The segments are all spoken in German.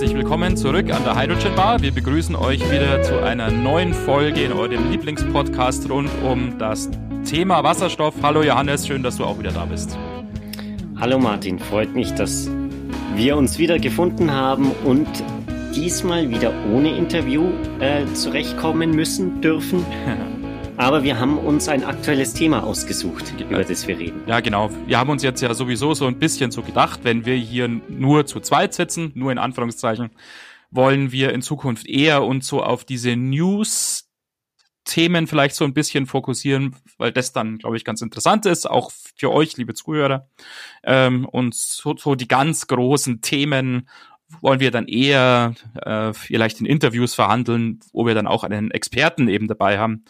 herzlich willkommen zurück an der Hydrogen Bar. Wir begrüßen euch wieder zu einer neuen Folge in eurem Lieblingspodcast rund um das Thema Wasserstoff. Hallo Johannes, schön, dass du auch wieder da bist. Hallo Martin, freut mich, dass wir uns wieder gefunden haben und diesmal wieder ohne Interview äh, zurechtkommen müssen dürfen. Aber wir haben uns ein aktuelles Thema ausgesucht, über das wir reden. Ja, genau. Wir haben uns jetzt ja sowieso so ein bisschen so gedacht, wenn wir hier nur zu zweit sitzen, nur in Anführungszeichen, wollen wir in Zukunft eher uns so auf diese News Themen vielleicht so ein bisschen fokussieren, weil das dann, glaube ich, ganz interessant ist, auch für euch, liebe Zuhörer. Ähm, und so, so die ganz großen Themen wollen wir dann eher äh, vielleicht in Interviews verhandeln, wo wir dann auch einen Experten eben dabei haben,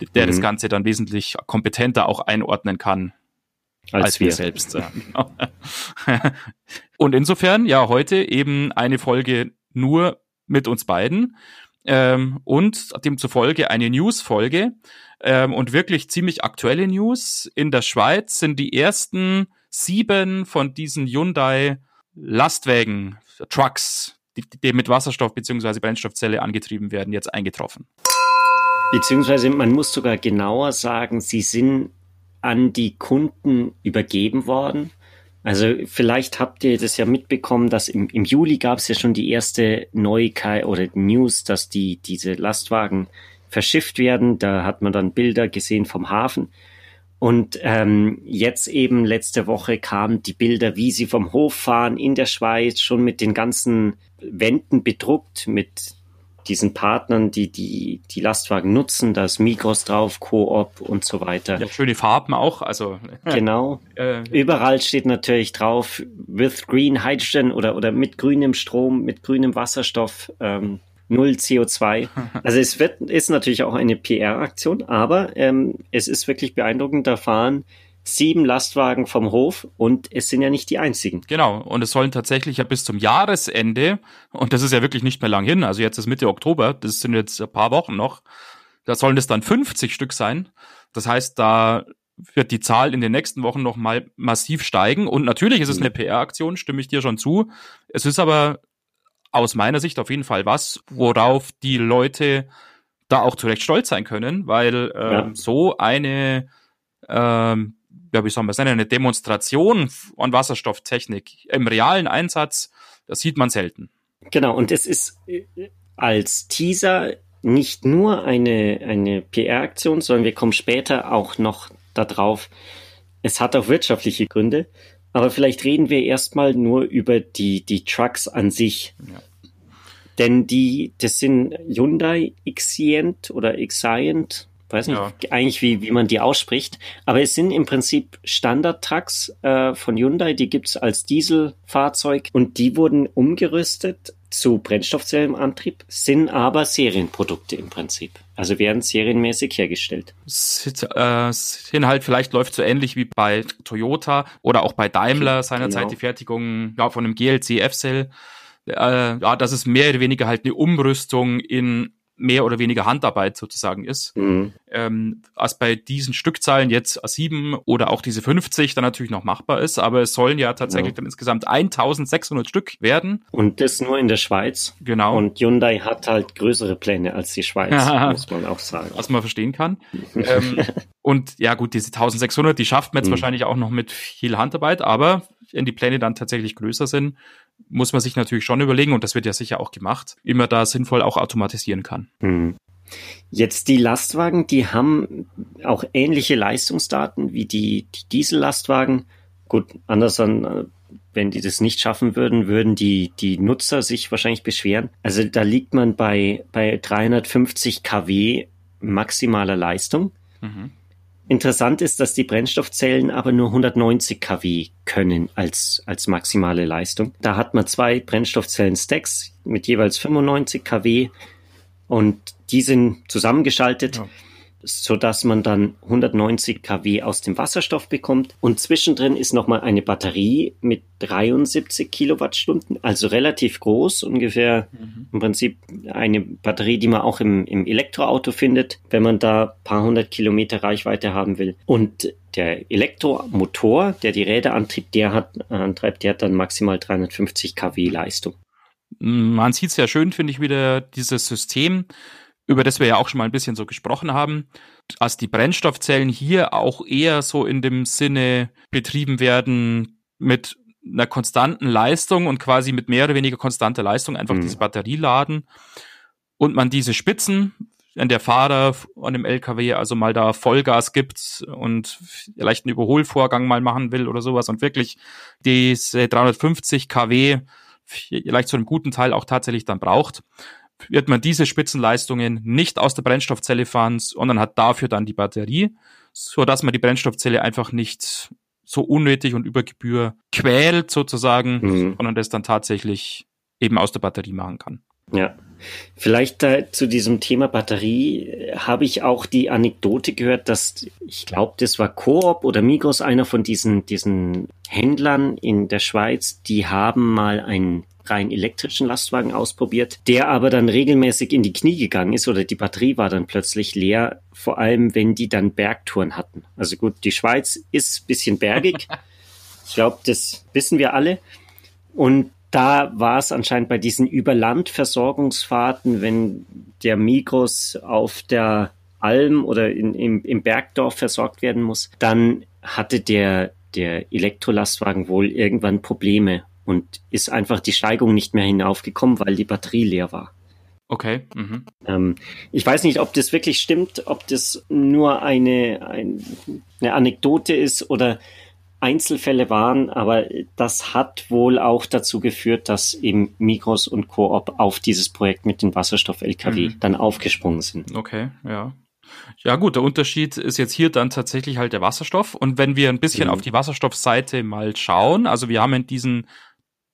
der mhm. das Ganze dann wesentlich kompetenter auch einordnen kann. Als, als wir. wir selbst. Ja, genau. Und insofern, ja, heute eben eine Folge nur mit uns beiden ähm, und demzufolge eine News-Folge ähm, und wirklich ziemlich aktuelle News. In der Schweiz sind die ersten sieben von diesen Hyundai Lastwagen, Trucks, die, die mit Wasserstoff beziehungsweise Brennstoffzelle angetrieben werden, jetzt eingetroffen. Beziehungsweise man muss sogar genauer sagen, sie sind an die Kunden übergeben worden. Also vielleicht habt ihr das ja mitbekommen, dass im, im Juli gab es ja schon die erste Neuigkeit oder News, dass die diese Lastwagen verschifft werden. Da hat man dann Bilder gesehen vom Hafen. Und ähm, jetzt eben letzte Woche kamen die Bilder, wie sie vom Hof fahren in der Schweiz, schon mit den ganzen Wänden bedruckt, mit diesen Partnern, die die, die Lastwagen nutzen. Da ist Migros drauf, Coop und so weiter. Ja, schöne Farben auch. Also genau. Äh, Überall steht natürlich drauf with green hydrogen oder oder mit grünem Strom, mit grünem Wasserstoff. Ähm, null CO2. Also es wird, ist natürlich auch eine PR-Aktion, aber ähm, es ist wirklich beeindruckend. Da fahren sieben Lastwagen vom Hof und es sind ja nicht die einzigen. Genau, und es sollen tatsächlich ja bis zum Jahresende, und das ist ja wirklich nicht mehr lang hin, also jetzt ist Mitte Oktober, das sind jetzt ein paar Wochen noch, da sollen es dann 50 Stück sein. Das heißt, da wird die Zahl in den nächsten Wochen noch mal massiv steigen. Und natürlich ist es eine PR-Aktion, stimme ich dir schon zu. Es ist aber aus meiner Sicht auf jeden Fall was, worauf die Leute da auch zu Recht stolz sein können, weil ähm, ja. so eine ähm, ja, wie soll man sagen, eine Demonstration von Wasserstofftechnik im realen Einsatz, das sieht man selten. Genau, und es ist äh, als Teaser nicht nur eine, eine PR-Aktion, sondern wir kommen später auch noch darauf. Es hat auch wirtschaftliche Gründe, aber vielleicht reden wir erstmal nur über die, die Trucks an sich. Ja. Denn die, das sind Hyundai Xient oder Xient, weiß nicht ja. eigentlich, wie, wie man die ausspricht, aber es sind im Prinzip Standard-Trucks äh, von Hyundai, die gibt's als Dieselfahrzeug und die wurden umgerüstet zu Brennstoffzellenantrieb, sind aber Serienprodukte im Prinzip. Also werden serienmäßig hergestellt. Sind, äh, sind halt vielleicht läuft so ähnlich wie bei Toyota oder auch bei Daimler seinerzeit genau. die Fertigung ja, von einem GLC F-Cell. Äh, ja, das ist mehr oder weniger halt eine Umrüstung in mehr oder weniger Handarbeit sozusagen ist. Mhm. Ähm, als bei diesen Stückzahlen jetzt sieben oder auch diese 50 dann natürlich noch machbar ist, aber es sollen ja tatsächlich ja. dann insgesamt 1600 Stück werden. Und das nur in der Schweiz. Genau. Und Hyundai hat halt größere Pläne als die Schweiz, muss man auch sagen. Was man verstehen kann. ähm, und ja gut, diese 1600, die schafft man jetzt mhm. wahrscheinlich auch noch mit viel Handarbeit, aber wenn die Pläne dann tatsächlich größer sind, muss man sich natürlich schon überlegen, und das wird ja sicher auch gemacht, wie man da sinnvoll auch automatisieren kann. Hm. Jetzt die Lastwagen, die haben auch ähnliche Leistungsdaten wie die, die Diesellastwagen. Gut, anders an, äh, wenn die das nicht schaffen würden, würden die, die Nutzer sich wahrscheinlich beschweren. Also da liegt man bei, bei 350 kW maximaler Leistung. Mhm. Interessant ist, dass die Brennstoffzellen aber nur 190 kW können als, als maximale Leistung. Da hat man zwei Brennstoffzellen-Stacks mit jeweils 95 kW und die sind zusammengeschaltet. Ja so dass man dann 190 kW aus dem Wasserstoff bekommt. Und zwischendrin ist nochmal eine Batterie mit 73 Kilowattstunden, also relativ groß, ungefähr mhm. im Prinzip eine Batterie, die man auch im, im Elektroauto findet, wenn man da paar hundert Kilometer Reichweite haben will. Und der Elektromotor, der die Räder antrieb, der hat, antreibt, der hat dann maximal 350 kW Leistung. Man sieht sehr schön, finde ich, wieder dieses System, über das wir ja auch schon mal ein bisschen so gesprochen haben, dass die Brennstoffzellen hier auch eher so in dem Sinne betrieben werden mit einer konstanten Leistung und quasi mit mehr oder weniger konstanter Leistung einfach mhm. diese Batterie laden und man diese Spitzen, wenn der Fahrer an dem LKW also mal da Vollgas gibt und vielleicht einen Überholvorgang mal machen will oder sowas und wirklich diese 350 kW vielleicht zu einem guten Teil auch tatsächlich dann braucht, wird man diese Spitzenleistungen nicht aus der Brennstoffzelle fahren, sondern hat dafür dann die Batterie, so dass man die Brennstoffzelle einfach nicht so unnötig und über Gebühr quält sozusagen, mhm. sondern das dann tatsächlich eben aus der Batterie machen kann. Ja, vielleicht äh, zu diesem Thema Batterie äh, habe ich auch die Anekdote gehört, dass ich glaube, das war Coop oder Migros, einer von diesen diesen Händlern in der Schweiz, die haben mal einen rein elektrischen Lastwagen ausprobiert, der aber dann regelmäßig in die Knie gegangen ist oder die Batterie war dann plötzlich leer, vor allem wenn die dann Bergtouren hatten. Also gut, die Schweiz ist bisschen bergig. Ich glaube, das wissen wir alle. Und da war es anscheinend bei diesen Überlandversorgungsfahrten, wenn der Migros auf der Alm oder in, im, im Bergdorf versorgt werden muss, dann hatte der, der Elektrolastwagen wohl irgendwann Probleme und ist einfach die Steigung nicht mehr hinaufgekommen, weil die Batterie leer war. Okay. Mhm. Ähm, ich weiß nicht, ob das wirklich stimmt, ob das nur eine, ein, eine Anekdote ist oder Einzelfälle waren, aber das hat wohl auch dazu geführt, dass eben Migros und Coop auf dieses Projekt mit den Wasserstoff-LKW mhm. dann aufgesprungen sind. Okay, ja. Ja gut, der Unterschied ist jetzt hier dann tatsächlich halt der Wasserstoff. Und wenn wir ein bisschen mhm. auf die Wasserstoffseite mal schauen, also wir haben in diesen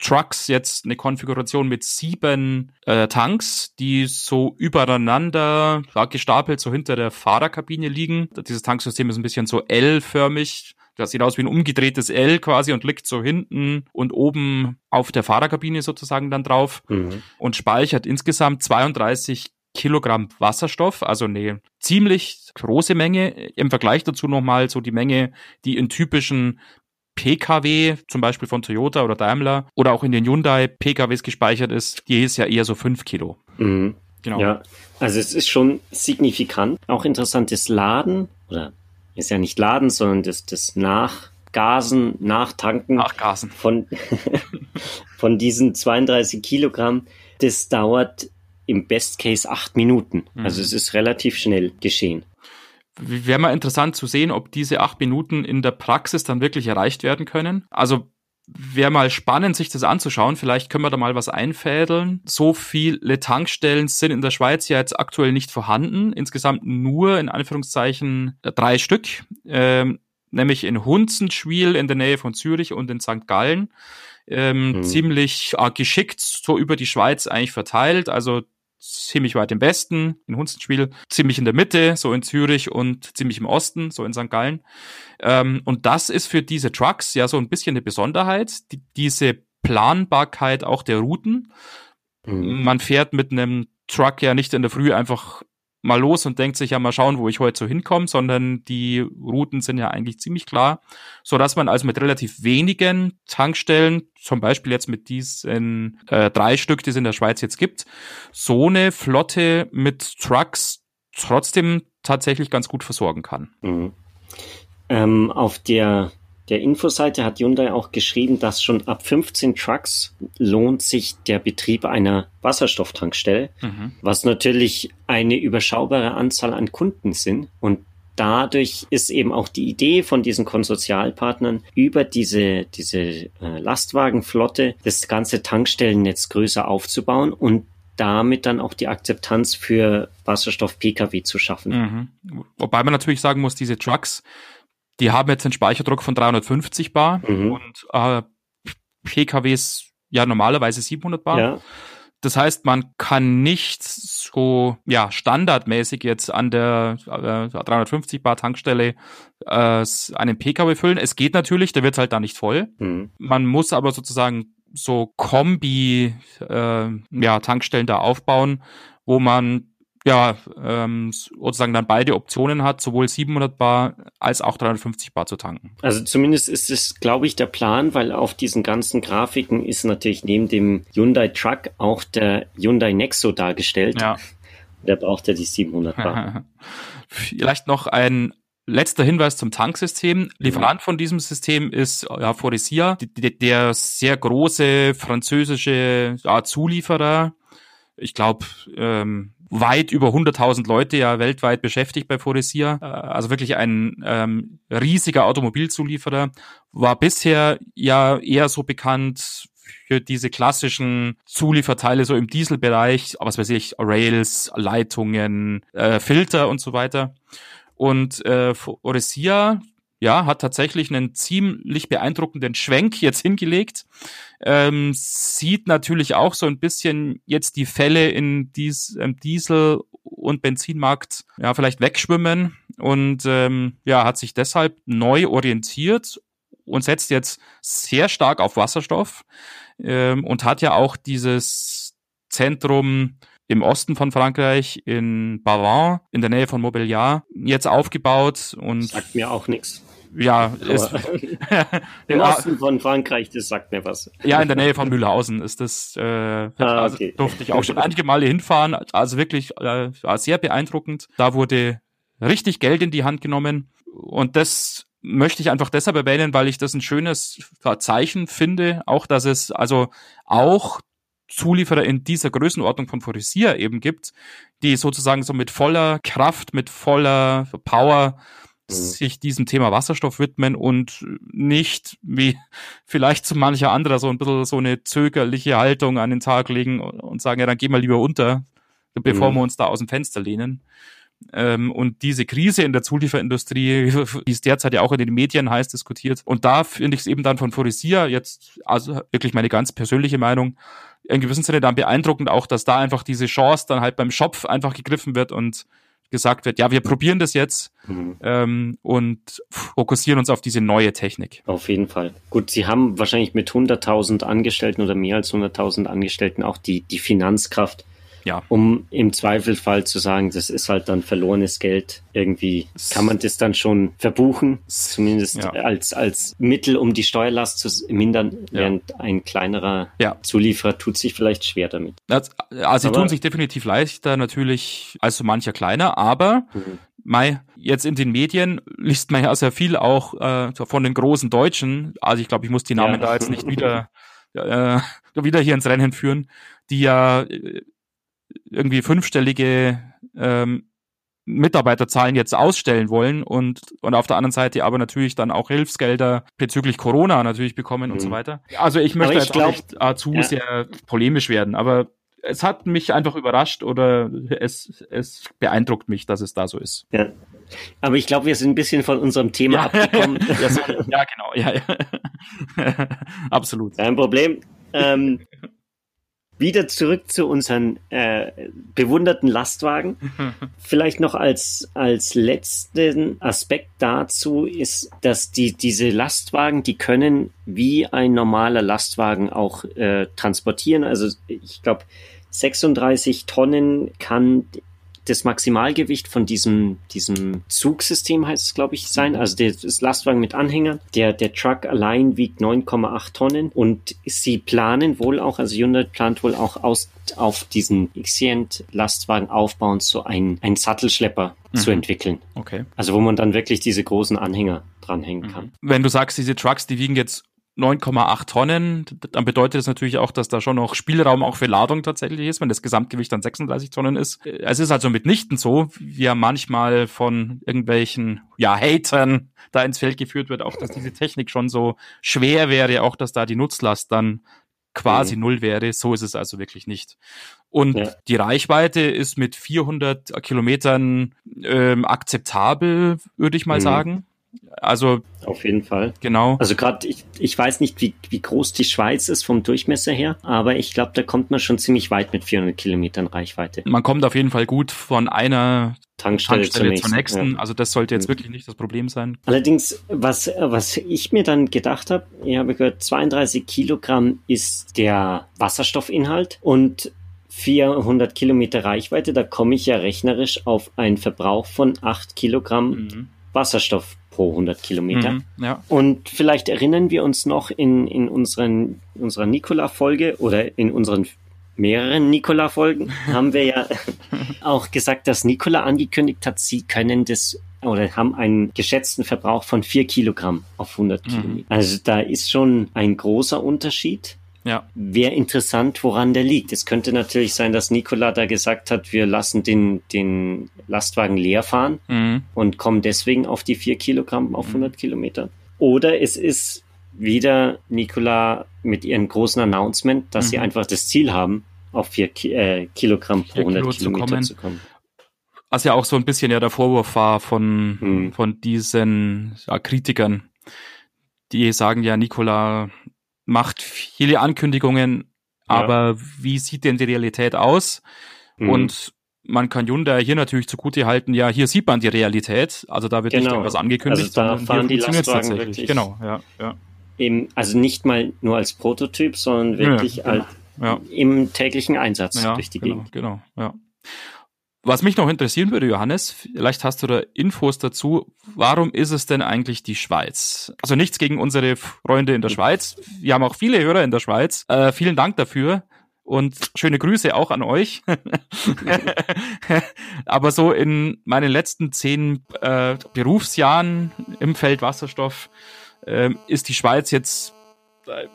Trucks jetzt eine Konfiguration mit sieben äh, Tanks, die so übereinander ja, gestapelt so hinter der Fahrerkabine liegen. Dieses Tanksystem ist ein bisschen so L-förmig. Das sieht aus wie ein umgedrehtes L quasi und liegt so hinten und oben auf der Fahrerkabine sozusagen dann drauf mhm. und speichert insgesamt 32 Kilogramm Wasserstoff, also eine ziemlich große Menge. Im Vergleich dazu nochmal so die Menge, die in typischen PKW, zum Beispiel von Toyota oder Daimler oder auch in den Hyundai PKWs gespeichert ist, die ist ja eher so fünf Kilo. Mhm. Genau. Ja, also es ist schon signifikant. Auch interessantes Laden oder ist ja nicht Laden, sondern das, das Nachgasen, Nachtanken Nachgasen. von, von diesen 32 Kilogramm. Das dauert im Best Case acht Minuten. Mhm. Also es ist relativ schnell geschehen wäre mal interessant zu sehen, ob diese acht Minuten in der Praxis dann wirklich erreicht werden können. Also wäre mal spannend, sich das anzuschauen. Vielleicht können wir da mal was einfädeln. So viele Tankstellen sind in der Schweiz ja jetzt aktuell nicht vorhanden. Insgesamt nur in Anführungszeichen drei Stück, ähm, nämlich in Hunzenschwil in der Nähe von Zürich und in St. Gallen. Ähm, mhm. Ziemlich äh, geschickt so über die Schweiz eigentlich verteilt. Also ziemlich weit im Westen, in Hunstenspiel, ziemlich in der Mitte, so in Zürich und ziemlich im Osten, so in St. Gallen. Ähm, und das ist für diese Trucks ja so ein bisschen eine Besonderheit, die, diese Planbarkeit auch der Routen. Mhm. Man fährt mit einem Truck ja nicht in der Früh einfach mal los und denkt sich ja mal schauen, wo ich heute so hinkomme, sondern die Routen sind ja eigentlich ziemlich klar, so dass man also mit relativ wenigen Tankstellen, zum Beispiel jetzt mit diesen äh, drei Stück, die es in der Schweiz jetzt gibt, so eine Flotte mit Trucks trotzdem tatsächlich ganz gut versorgen kann. Mhm. Ähm, auf der der Infoseite hat Hyundai auch geschrieben, dass schon ab 15 Trucks lohnt sich der Betrieb einer Wasserstofftankstelle, mhm. was natürlich eine überschaubare Anzahl an Kunden sind. Und dadurch ist eben auch die Idee von diesen Konsortialpartnern über diese, diese äh, Lastwagenflotte das ganze Tankstellennetz größer aufzubauen und damit dann auch die Akzeptanz für Wasserstoff-Pkw zu schaffen. Mhm. Wobei man natürlich sagen muss, diese Trucks die haben jetzt einen Speicherdruck von 350 bar mhm. und äh, PKWs ja normalerweise 700 bar. Ja. Das heißt, man kann nicht so ja standardmäßig jetzt an der äh, 350 Bar Tankstelle äh, einen PKW füllen. Es geht natürlich, der wird halt da nicht voll. Mhm. Man muss aber sozusagen so Kombi äh, ja Tankstellen da aufbauen, wo man ja, ähm, sozusagen dann beide Optionen hat, sowohl 700 Bar als auch 350 Bar zu tanken. Also zumindest ist es, glaube ich, der Plan, weil auf diesen ganzen Grafiken ist natürlich neben dem Hyundai Truck auch der Hyundai Nexo dargestellt. Ja. Der braucht ja die 700 Bar. Vielleicht noch ein Letzter Hinweis zum Tanksystem. Lieferant von diesem System ist ja, Faurecia, der sehr große französische ja, Zulieferer. Ich glaube, ähm, weit über 100.000 Leute ja weltweit beschäftigt bei Faurecia. Äh, also wirklich ein ähm, riesiger Automobilzulieferer. War bisher ja eher so bekannt für diese klassischen Zulieferteile so im Dieselbereich, was weiß ich, Rails, Leitungen, äh, Filter und so weiter. Und äh, Faurecia ja, hat tatsächlich einen ziemlich beeindruckenden Schwenk jetzt hingelegt. Ähm, sieht natürlich auch so ein bisschen jetzt die Fälle in dies, ähm, Diesel- und Benzinmarkt ja vielleicht wegschwimmen. Und ähm, ja, hat sich deshalb neu orientiert und setzt jetzt sehr stark auf Wasserstoff ähm, und hat ja auch dieses Zentrum im Osten von Frankreich in Bavant in der Nähe von Mobiliar jetzt aufgebaut und sagt mir auch nichts ja, ist, im Osten von Frankreich, das sagt mir was. Ja, in der Nähe von Mühlhausen ist das, äh, ah, also okay. durfte ich auch schon einige Male hinfahren, also wirklich äh, sehr beeindruckend. Da wurde richtig Geld in die Hand genommen und das möchte ich einfach deshalb erwähnen, weil ich das ein schönes Zeichen finde, auch dass es also auch Zulieferer in dieser Größenordnung von Forisier eben gibt, die sozusagen so mit voller Kraft, mit voller Power. Sich diesem Thema Wasserstoff widmen und nicht, wie vielleicht zu mancher anderer, so ein bisschen so eine zögerliche Haltung an den Tag legen und sagen, ja, dann gehen wir lieber unter, bevor mhm. wir uns da aus dem Fenster lehnen. Ähm, und diese Krise in der Zulieferindustrie, die ist derzeit ja auch in den Medien heiß diskutiert. Und da finde ich es eben dann von Forisia jetzt, also wirklich meine ganz persönliche Meinung, in gewissem Sinne dann beeindruckend auch, dass da einfach diese Chance dann halt beim Schopf einfach gegriffen wird und gesagt wird, ja, wir probieren das jetzt mhm. ähm, und fokussieren uns auf diese neue Technik. Auf jeden Fall. Gut, Sie haben wahrscheinlich mit 100.000 Angestellten oder mehr als 100.000 Angestellten auch die, die Finanzkraft, ja. um im Zweifelfall zu sagen, das ist halt dann verlorenes Geld. Irgendwie kann man das dann schon verbuchen, zumindest ja. als, als Mittel, um die Steuerlast zu mindern, ja. während ein kleinerer ja. Zulieferer tut sich vielleicht schwer damit. Also, also sie tun sich definitiv leichter natürlich als so mancher kleiner, aber mhm. Mai, jetzt in den Medien liest man ja sehr viel auch äh, von den großen Deutschen. Also ich glaube, ich muss die Namen da jetzt nicht wieder äh, wieder hier ins Rennen führen, die ja äh, irgendwie fünfstellige ähm, Mitarbeiterzahlen jetzt ausstellen wollen und, und auf der anderen Seite aber natürlich dann auch Hilfsgelder bezüglich Corona natürlich bekommen mhm. und so mhm. weiter. Also ich möchte ich jetzt glaub, nicht äh, zu ja. sehr polemisch werden, aber es hat mich einfach überrascht oder es, es beeindruckt mich, dass es da so ist. Ja. Aber ich glaube, wir sind ein bisschen von unserem Thema ja. abgekommen. ja, genau. Ja, ja. Absolut. Kein Problem. Ähm, wieder zurück zu unseren äh, bewunderten Lastwagen. Vielleicht noch als, als letzten Aspekt dazu ist, dass die, diese Lastwagen, die können wie ein normaler Lastwagen auch äh, transportieren. Also ich glaube, 36 Tonnen kann das Maximalgewicht von diesem, diesem Zugsystem heißt es, glaube ich, sein. Also das Lastwagen mit Anhängern. Der, der Truck allein wiegt 9,8 Tonnen und sie planen wohl auch, also Hyundai plant wohl auch aus, auf diesen Xient Lastwagen aufbauen, so ein, ein Sattelschlepper mhm. zu entwickeln. Okay. Also wo man dann wirklich diese großen Anhänger dranhängen kann. Mhm. Wenn du sagst, diese Trucks, die wiegen jetzt 9,8 Tonnen, dann bedeutet das natürlich auch, dass da schon noch Spielraum auch für Ladung tatsächlich ist, wenn das Gesamtgewicht dann 36 Tonnen ist. Es ist also mitnichten so, wie ja manchmal von irgendwelchen, ja, Hatern da ins Feld geführt wird, auch dass diese Technik schon so schwer wäre, auch dass da die Nutzlast dann quasi mhm. null wäre. So ist es also wirklich nicht. Und ja. die Reichweite ist mit 400 Kilometern ähm, akzeptabel, würde ich mal mhm. sagen. Also auf jeden Fall. Genau. Also gerade ich, ich weiß nicht, wie, wie groß die Schweiz ist vom Durchmesser her, aber ich glaube, da kommt man schon ziemlich weit mit 400 Kilometern Reichweite. Man kommt auf jeden Fall gut von einer Tankstelle, Tankstelle zur nächsten. Zur nächsten. Ja. Also das sollte jetzt mhm. wirklich nicht das Problem sein. Allerdings, was, was ich mir dann gedacht habe, ich habe gehört, 32 Kilogramm ist der Wasserstoffinhalt und 400 Kilometer Reichweite, da komme ich ja rechnerisch auf einen Verbrauch von 8 Kilogramm mhm. Wasserstoff pro 100 Kilometer. Mhm, ja. Und vielleicht erinnern wir uns noch in, in unseren, unserer Nikola-Folge oder in unseren mehreren Nikola-Folgen haben wir ja auch gesagt, dass Nikola angekündigt hat, sie können das oder haben einen geschätzten Verbrauch von 4 Kilogramm auf 100 mhm. Kilometer. Also da ist schon ein großer Unterschied. Ja. Wäre interessant, woran der liegt. Es könnte natürlich sein, dass Nikola da gesagt hat, wir lassen den, den Lastwagen leer fahren mhm. und kommen deswegen auf die 4 Kilogramm auf 100 mhm. Kilometer. Oder es ist wieder Nikola mit ihrem großen Announcement, dass mhm. sie einfach das Ziel haben, auf 4 Ki äh, Kilogramm pro 100 Kilo Kilometer zu kommen. zu kommen. Was ja auch so ein bisschen ja der Vorwurf war von, mhm. von diesen ja, Kritikern, die sagen ja, Nikola macht viele Ankündigungen, ja. aber wie sieht denn die Realität aus? Mhm. Und man kann Hyundai hier natürlich zugute halten, ja, hier sieht man die Realität. Also da wird genau. nicht irgendwas angekündigt, also da fahren die Lastwagen wirklich. Genau, ja, ja. Eben, also nicht mal nur als Prototyp, sondern wirklich ja, genau. als, im täglichen Einsatz ja, durch die genau, Gegend. Genau, ja. Was mich noch interessieren würde, Johannes, vielleicht hast du da Infos dazu. Warum ist es denn eigentlich die Schweiz? Also nichts gegen unsere Freunde in der Schweiz. Wir haben auch viele Hörer in der Schweiz. Äh, vielen Dank dafür. Und schöne Grüße auch an euch. Aber so in meinen letzten zehn äh, Berufsjahren im Feld Wasserstoff äh, ist die Schweiz jetzt äh,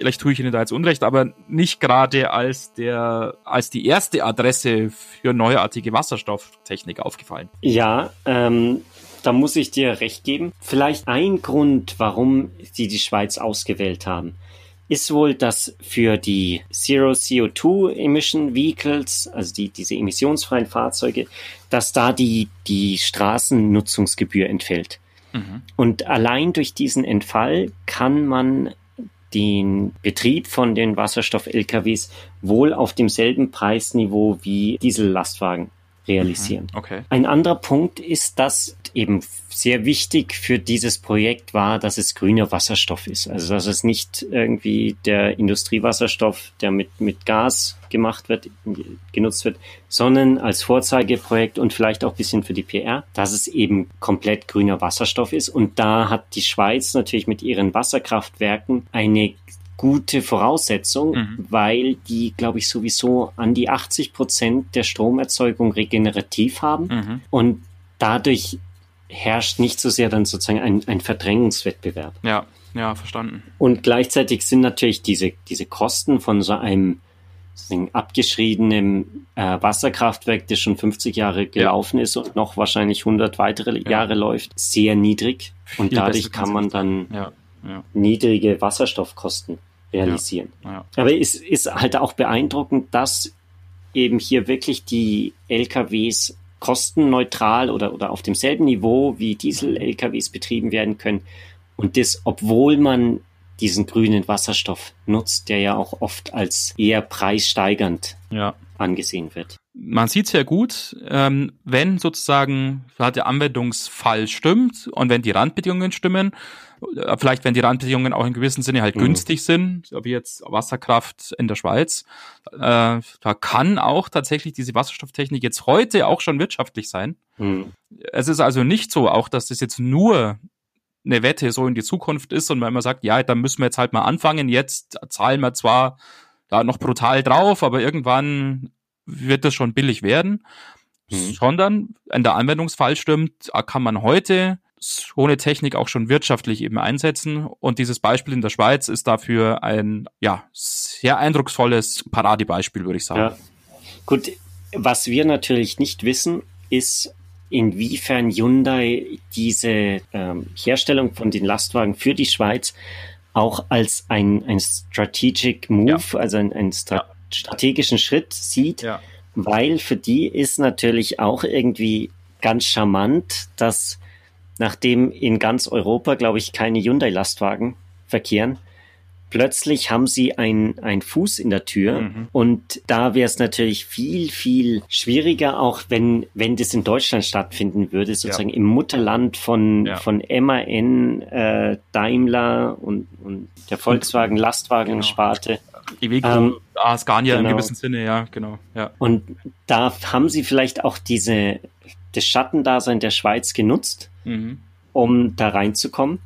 vielleicht tue ich Ihnen da jetzt Unrecht, aber nicht gerade als der, als die erste Adresse für neuartige Wasserstofftechnik aufgefallen. Ja, ähm, da muss ich dir recht geben. Vielleicht ein Grund, warum sie die Schweiz ausgewählt haben, ist wohl, dass für die Zero CO2 Emission Vehicles, also die, diese emissionsfreien Fahrzeuge, dass da die, die Straßennutzungsgebühr entfällt. Mhm. Und allein durch diesen Entfall kann man den Betrieb von den Wasserstoff-LKWs wohl auf demselben Preisniveau wie Diesellastwagen realisieren. Mhm, okay. Ein anderer Punkt ist, dass eben sehr wichtig für dieses Projekt war, dass es grüner Wasserstoff ist. Also dass es nicht irgendwie der Industriewasserstoff, der mit, mit Gas gemacht wird, genutzt wird, sondern als Vorzeigeprojekt und vielleicht auch ein bisschen für die PR, dass es eben komplett grüner Wasserstoff ist. Und da hat die Schweiz natürlich mit ihren Wasserkraftwerken eine gute Voraussetzung, mhm. weil die, glaube ich, sowieso an die 80 Prozent der Stromerzeugung regenerativ haben mhm. und dadurch herrscht nicht so sehr dann sozusagen ein, ein Verdrängungswettbewerb. Ja, ja, verstanden. Und gleichzeitig sind natürlich diese, diese Kosten von so einem abgeschriebenen äh, Wasserkraftwerk, das schon 50 Jahre gelaufen ja. ist und noch wahrscheinlich 100 weitere ja. Jahre läuft, sehr niedrig. Und dadurch kann man dann ja. niedrige Wasserstoffkosten realisieren. Aber es ist halt auch beeindruckend, dass eben hier wirklich die LKWs kostenneutral oder, oder auf demselben Niveau wie Diesel-LKWs betrieben werden können. Und das, obwohl man diesen grünen Wasserstoff nutzt, der ja auch oft als eher preissteigernd ja. angesehen wird. Man sieht sehr gut, ähm, wenn sozusagen der Anwendungsfall stimmt und wenn die Randbedingungen stimmen, vielleicht wenn die Randbedingungen auch in gewissem Sinne halt mhm. günstig sind, wie jetzt Wasserkraft in der Schweiz, äh, da kann auch tatsächlich diese Wasserstofftechnik jetzt heute auch schon wirtschaftlich sein. Mhm. Es ist also nicht so, auch dass das jetzt nur eine Wette so in die Zukunft ist und wenn man sagt, ja, dann müssen wir jetzt halt mal anfangen, jetzt zahlen wir zwar da noch brutal drauf, aber irgendwann wird das schon billig werden, mhm. sondern in der Anwendungsfall stimmt, kann man heute so eine Technik auch schon wirtschaftlich eben einsetzen. Und dieses Beispiel in der Schweiz ist dafür ein ja sehr eindrucksvolles Paradebeispiel, würde ich sagen. Ja. Gut, was wir natürlich nicht wissen, ist, inwiefern Hyundai diese ähm, Herstellung von den Lastwagen für die Schweiz auch als ein, ein Strategic Move, ja. also ein, ein Stra strategischen Schritt sieht, ja. weil für die ist natürlich auch irgendwie ganz charmant, dass nachdem in ganz Europa, glaube ich, keine Hyundai-Lastwagen verkehren, plötzlich haben sie ein, ein Fuß in der Tür mhm. und da wäre es natürlich viel, viel schwieriger, auch wenn, wenn das in Deutschland stattfinden würde, sozusagen ja. im Mutterland von, ja. von MAN, äh, Daimler und, und der Volkswagen Lastwagen-Sparte. Genau. Iveco, ähm, ah, Scania genau. im gewissen Sinne, ja, genau. Ja. Und da haben sie vielleicht auch diese, das Schattendasein der Schweiz genutzt, mhm. um da reinzukommen.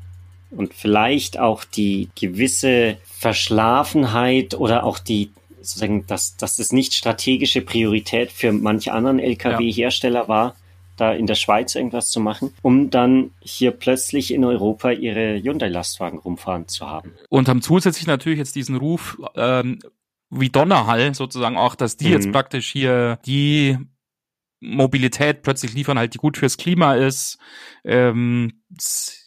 Und vielleicht auch die gewisse Verschlafenheit oder auch die, sozusagen, dass, dass es nicht strategische Priorität für manche anderen Lkw-Hersteller ja. war, da in der Schweiz irgendwas zu machen, um dann hier plötzlich in Europa ihre Hyundai-Lastwagen rumfahren zu haben. Und haben zusätzlich natürlich jetzt diesen Ruf ähm, wie Donnerhall sozusagen auch, dass die mhm. jetzt praktisch hier die Mobilität plötzlich liefern halt, die gut fürs Klima ist, ähm,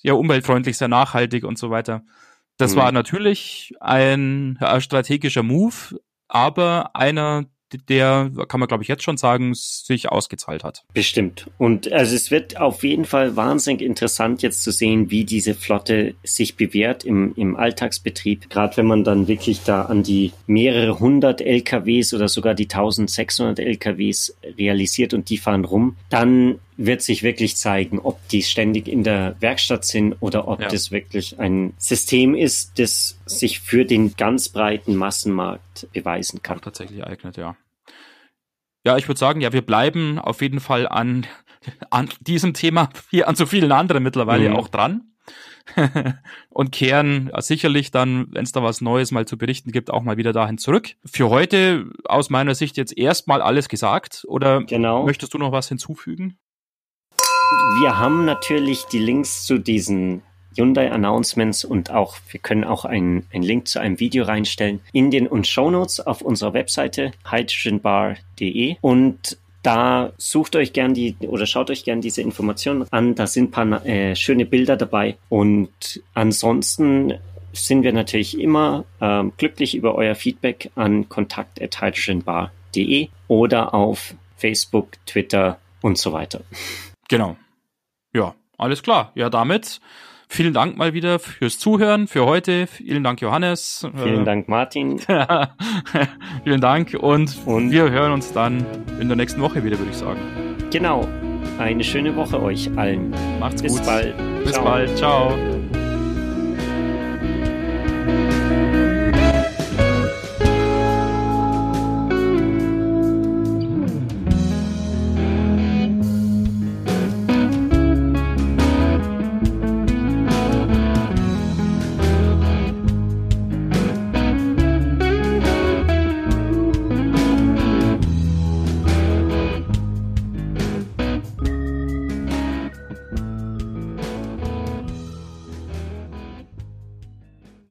ja umweltfreundlich, sehr nachhaltig und so weiter. Das mhm. war natürlich ein strategischer Move, aber einer, der, kann man glaube ich jetzt schon sagen, sich ausgezahlt hat. Bestimmt. Und also es wird auf jeden Fall wahnsinnig interessant jetzt zu sehen, wie diese Flotte sich bewährt im, im Alltagsbetrieb. Gerade wenn man dann wirklich da an die mehrere hundert LKWs oder sogar die 1600 LKWs realisiert und die fahren rum, dann wird sich wirklich zeigen, ob die ständig in der Werkstatt sind oder ob ja. das wirklich ein System ist, das sich für den ganz breiten Massenmarkt beweisen kann. Tatsächlich eignet, ja. Ja, ich würde sagen, ja, wir bleiben auf jeden Fall an, an diesem Thema, wie an so vielen anderen mittlerweile mhm. auch dran. und kehren sicherlich dann, wenn es da was Neues mal zu berichten gibt, auch mal wieder dahin zurück. Für heute aus meiner Sicht jetzt erstmal alles gesagt oder genau. möchtest du noch was hinzufügen? Wir haben natürlich die Links zu diesen Hyundai Announcements und auch, wir können auch einen, einen Link zu einem Video reinstellen in den und Show Notes auf unserer Webseite hydrogenbar.de und da sucht euch gern die oder schaut euch gern diese Informationen an. Da sind ein paar äh, schöne Bilder dabei und ansonsten sind wir natürlich immer ähm, glücklich über euer Feedback an kontakt@hydrogenbar.de oder auf Facebook, Twitter und so weiter. Genau. Ja, alles klar. Ja, damit vielen Dank mal wieder fürs Zuhören für heute. Vielen Dank, Johannes. Vielen Dank, Martin. vielen Dank und, und wir hören uns dann in der nächsten Woche wieder, würde ich sagen. Genau. Eine schöne Woche euch allen. Macht's Bis gut. Bis bald. Bis Ciao. bald. Ciao.